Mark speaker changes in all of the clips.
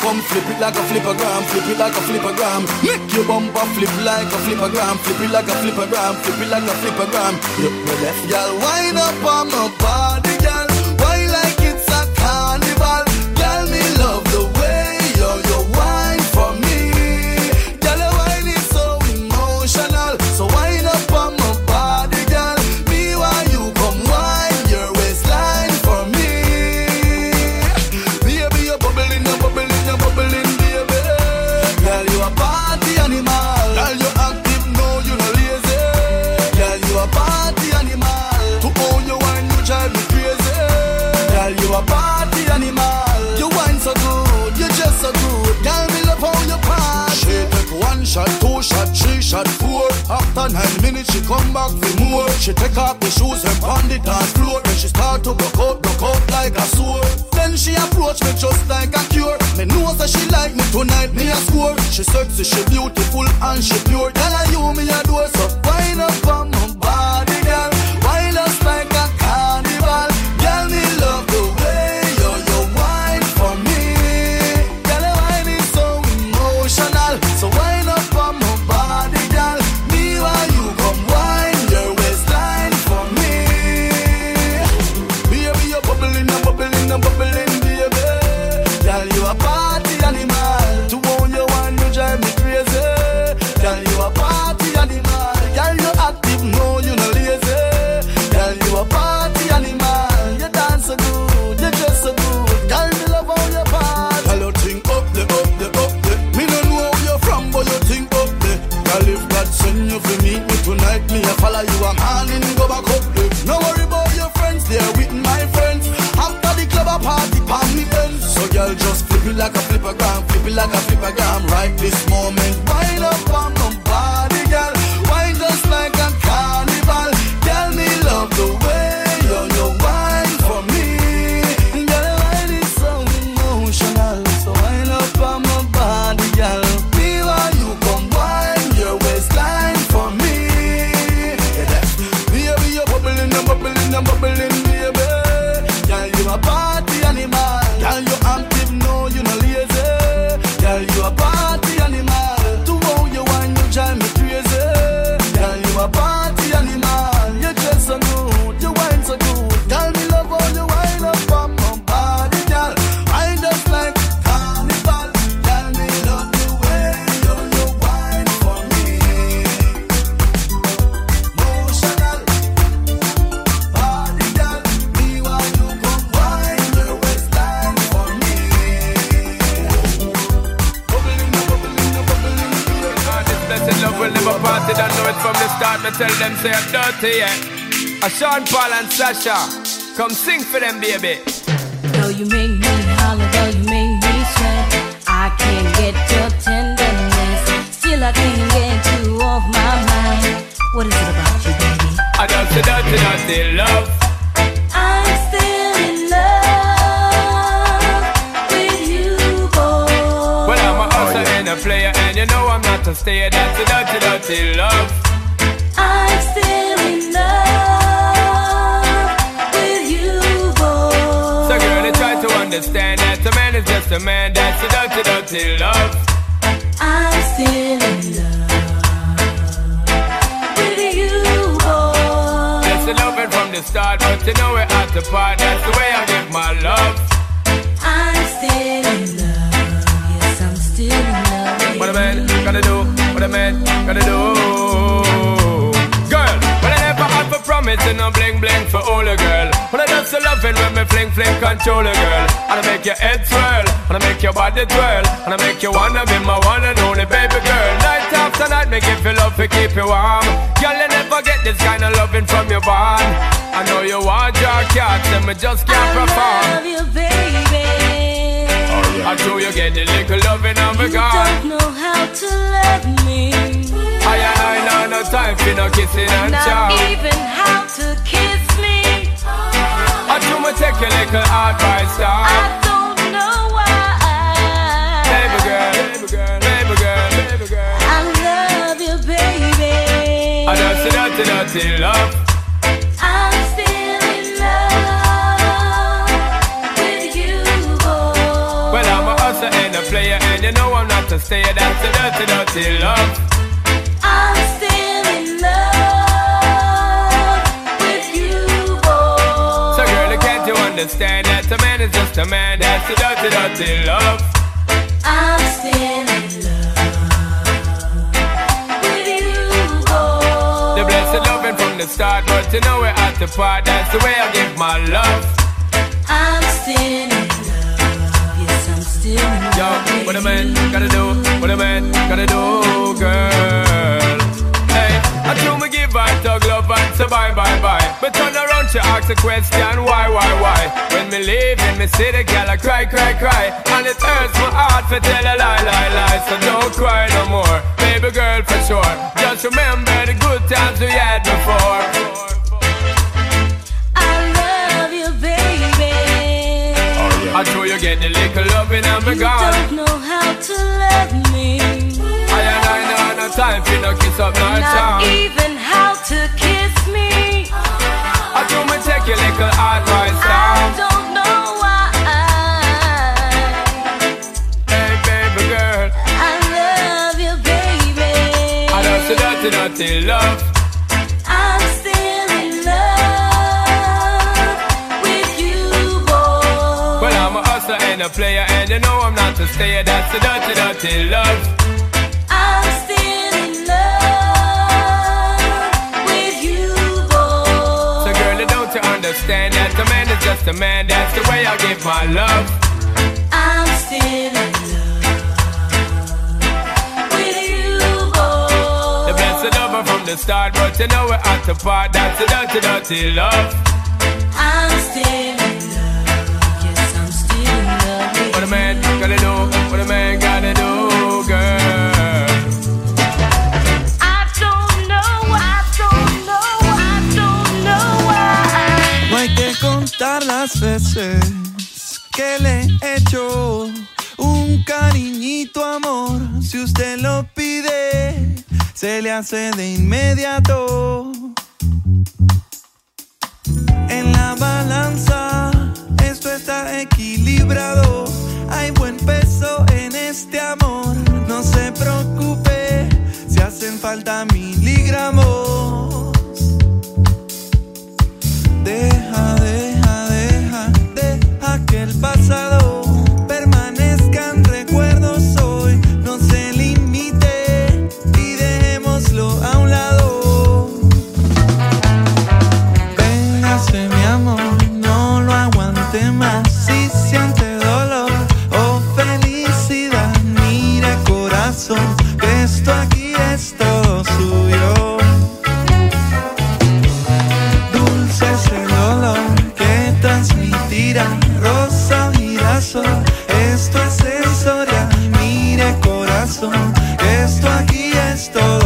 Speaker 1: come flip it like a flippergram, flip it like a flippergram. Make your bumper flip like a flippergram, flip it like a flippergram, flip it like a flippergram. You me left, y'all wind up on my body, shot, two shot, three shot, four. After nine minutes, she come back for more. She take off the shoes and pound it dance floor. Then she start to broke out, broke out like a sword. Then she approach me just like a cure. Me know that she like me tonight, me a score. She sexy, she beautiful and she pure. Tell her you me a door, so wind up on animal.
Speaker 2: Sean Paul and Sasha, come sing for them, baby.
Speaker 3: Though you make me holler, though you make me sweat, I can't get your tenderness. Still, I can't get you off my mind. What is it about you, baby?
Speaker 2: I dirty love.
Speaker 3: I'm still in love with you, boy.
Speaker 2: Well, I'm a hustler and a player, and you know I'm not a stayer. That's a dirty, dirty love.
Speaker 3: I'm still
Speaker 2: understand that a man is just a man. That's a dirty, dirty love.
Speaker 3: I'm still in love with you.
Speaker 2: That's the loving from the start, but you know we're at the part. That's the way I give my love.
Speaker 3: I'm still in love. Yes, I'm still in love.
Speaker 2: What a man gotta do, what a man gotta do. And no bling bling for all a girl. But I just a loving when me fling fling control a girl. And I make your head swirl, and I make your body twirl, and I make you wanna be my one and only baby girl. Night after night, make you feel love to keep you warm. Girl, you never get this kind of loving from your bond. I know you want your cat, and me just can't perform.
Speaker 3: I love you, baby.
Speaker 2: I know you get a little loving on me
Speaker 3: You
Speaker 2: gone.
Speaker 3: don't know how to love me.
Speaker 2: I I no time for no kissing and
Speaker 3: Not even how to kiss me.
Speaker 2: I do me take a little advice,
Speaker 3: I
Speaker 2: dog.
Speaker 3: don't know why.
Speaker 2: Baby girl, baby girl, baby girl, baby girl.
Speaker 3: I love you, baby.
Speaker 2: I dirty, dirty, dirty love.
Speaker 3: I'm still in love with you, boy.
Speaker 2: Well, I'm a hustler and a player, and you know I'm not to stay. That's a dirty, dirty love. Understand that a man is just a man? That's a dirty, dirty love.
Speaker 3: I'm still in love with you, boy.
Speaker 2: The blessed loving from the start, but you know we're at the part. That's the way I give my love.
Speaker 3: I'm still in love. Yes, I'm still in love.
Speaker 2: Yo, what a man gotta do, what a man gotta do, girl. Hey, I told me give her tug love and say bye, bye, bye. But turn around, she ask a question, why, why, why? When me leave in me city, girl, I cry, cry, cry. And it hurts my heart to tell a lie, lie, lie. So don't cry no more, baby girl, for sure. Just remember the good times we had before.
Speaker 3: I love you, baby.
Speaker 2: Oh, I know you get the little loving and me
Speaker 3: You don't know how to love me.
Speaker 2: I and I time for no kiss up, no
Speaker 3: Not even how to kiss me.
Speaker 2: I do me take your little advice.
Speaker 3: I don't know why.
Speaker 2: Hey, baby girl.
Speaker 3: I love you, baby.
Speaker 2: I don't see dirty, dirty love.
Speaker 3: I'm still in love with you, boy.
Speaker 2: Well, I'm a hustler and a player, and you know I'm not to stay. That's the dirty, dirty love. Just a man? That's the way I give my love.
Speaker 3: I'm still in love with you, boy.
Speaker 2: The
Speaker 3: boy.
Speaker 2: blessed lover from the start, but you know we're at the part. That's the dirty, dirty love.
Speaker 3: I'm still in love. Yes, I'm still in love
Speaker 2: What a man gotta do, what a man gotta do,
Speaker 4: contar las veces que le he hecho un cariñito amor. Si usted lo pide, se le hace de inmediato. esto es sensorial, mire corazón, esto aquí estoy.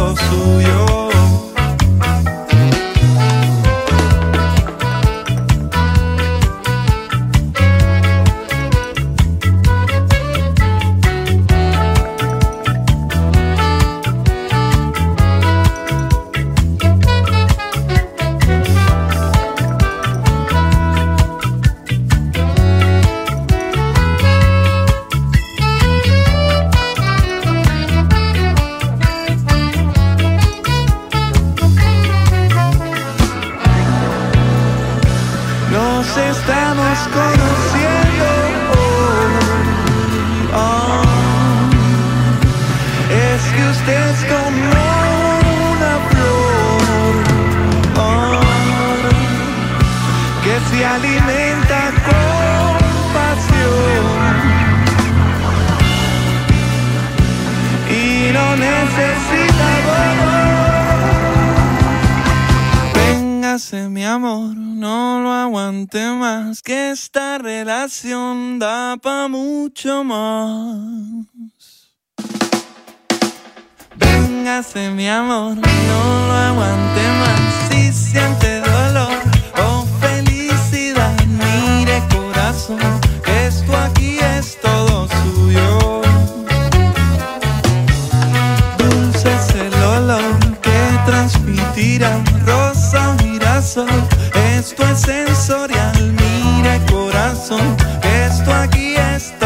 Speaker 4: Que usted es como una flor ah, que se alimenta con pasión y no necesita amor. Véngase mi amor, no lo aguante más, que esta relación da pa' mucho más. Véngase mi amor, no lo aguante más, si siente dolor o felicidad, mire corazón, esto aquí es todo suyo. Dulce es el olor que transmitirá rosa girasol. Esto es sensorial, mire corazón, esto aquí es todo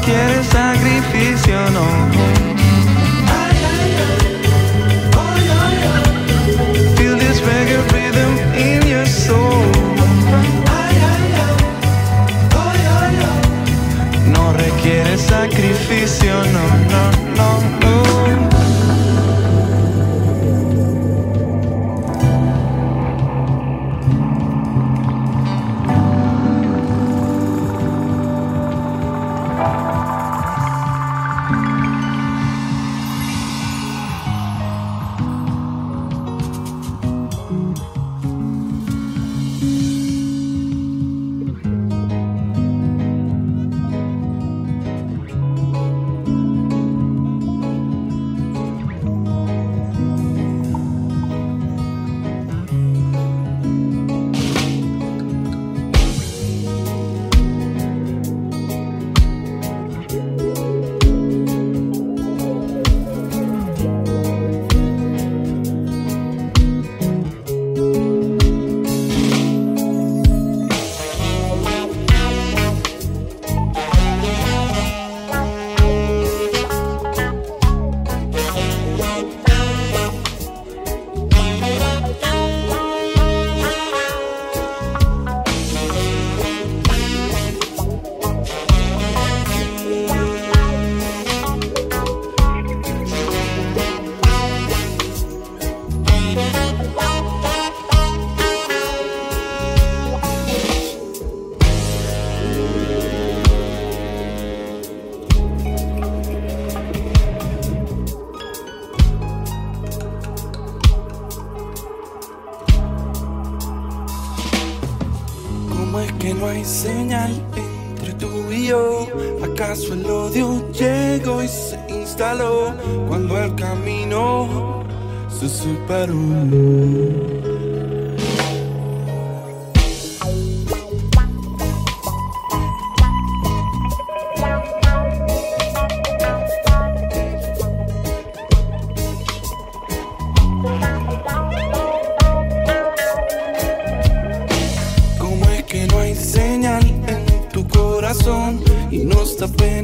Speaker 4: requiere sacrificio, no. Ay, ay, ay. Oh, Feel this reggae rhythm in your soul. Oh, no requiere sacrificio, no, no. Se separó?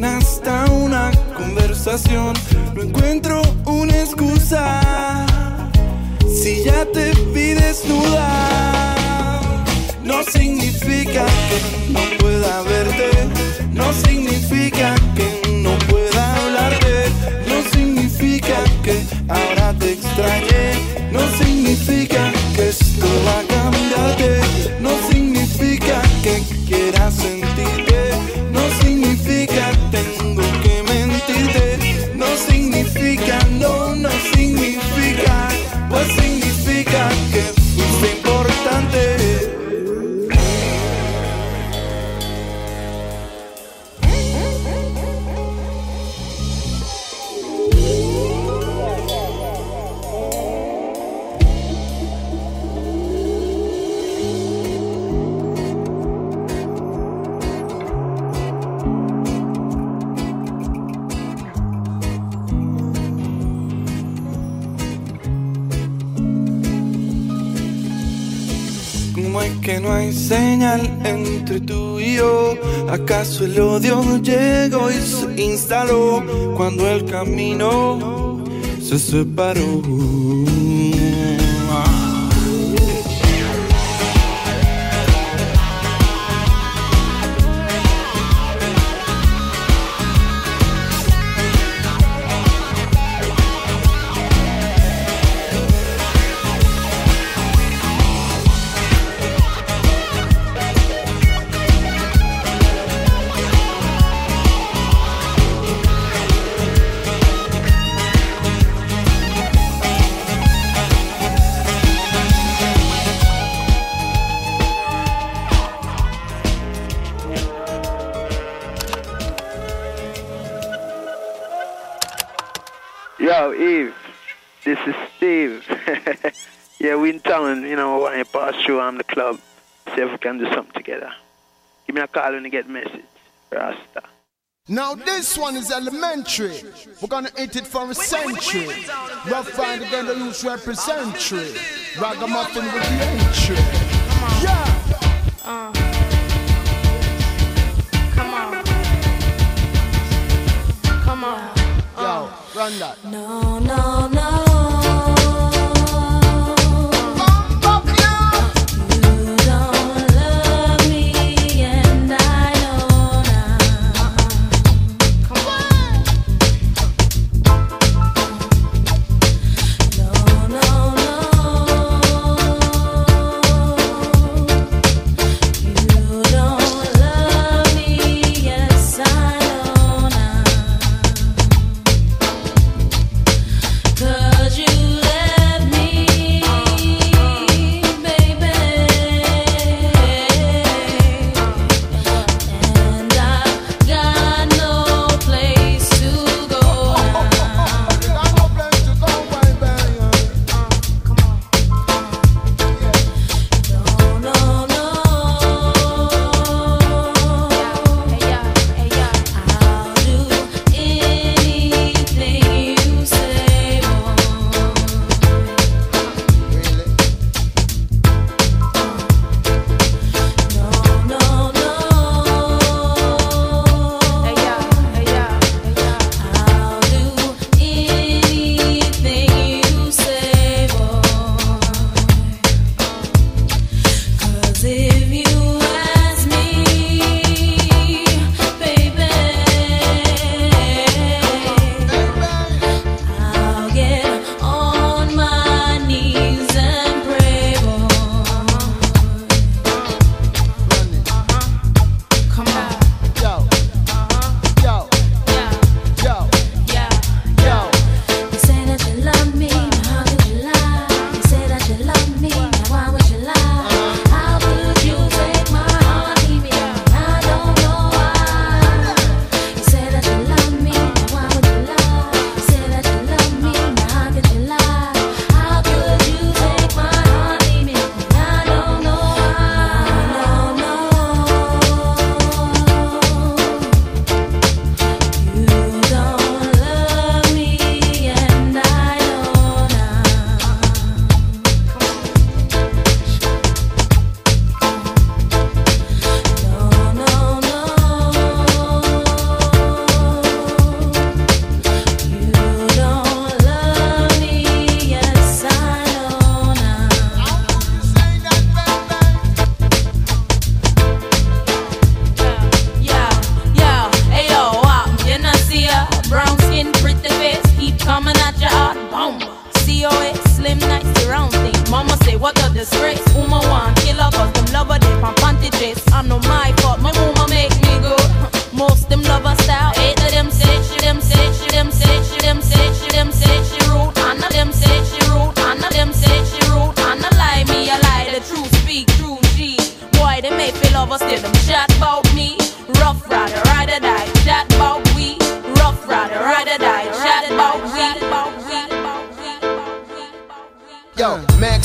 Speaker 4: Hasta una conversación. No encuentro una excusa si ya te pides desnuda. No significa que no pueda verte, no significa que no pueda hablarte, no significa que ahora te extrañe, señal entre tú y yo. ¿Acaso el odio llegó y se instaló cuando el camino se separó?
Speaker 5: Around the club, see if we can do something together. Give me a call when you get message. Rasta.
Speaker 1: Now this one is elementary. We're gonna eat it for a century. Rough Rider again, the youth represent Ragamuffin with the entry. Yeah. Uh.
Speaker 3: Come on. Come on.
Speaker 1: Yo, run that.
Speaker 3: No, no, no.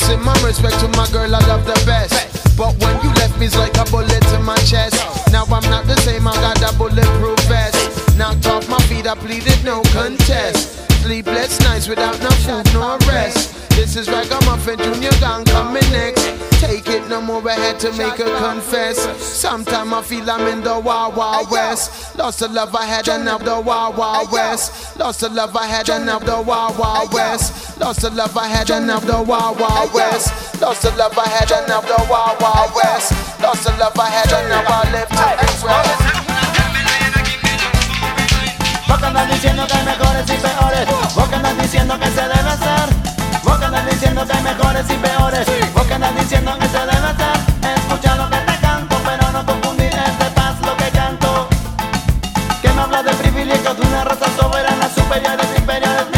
Speaker 6: Yo, maximum respect to my girl, I love the best. But when you left me, it's like a bullet in my chest. Now I'm not the same, I got a bulletproof vest. Knocked off my feet, I pleaded no contest. Sleepless nights without no food, no rest. This is Ragamuffin Junior Gang coming next. Take it no more, I had to make her confess. Sometime I feel I'm in the Wild Wild West. Lost the love I had and now the Wild Wild West. Lost the love I had and now the Wild Wild West. Lost the love I had and now the Wild Wild West. Lost the love I had and now the Wild Wild West. Lost the love I had and now I live to express.
Speaker 7: Vos que andas diciendo que hay mejores y peores Vos que andas diciendo que se debe hacer Vos que que hay mejores y peores. Vos que andas diciendo que se debe hacer Escucha lo que te canto Pero no confundir de paz lo que canto. Que me habla de privilegios de una raza soberana Superiores, imperiales,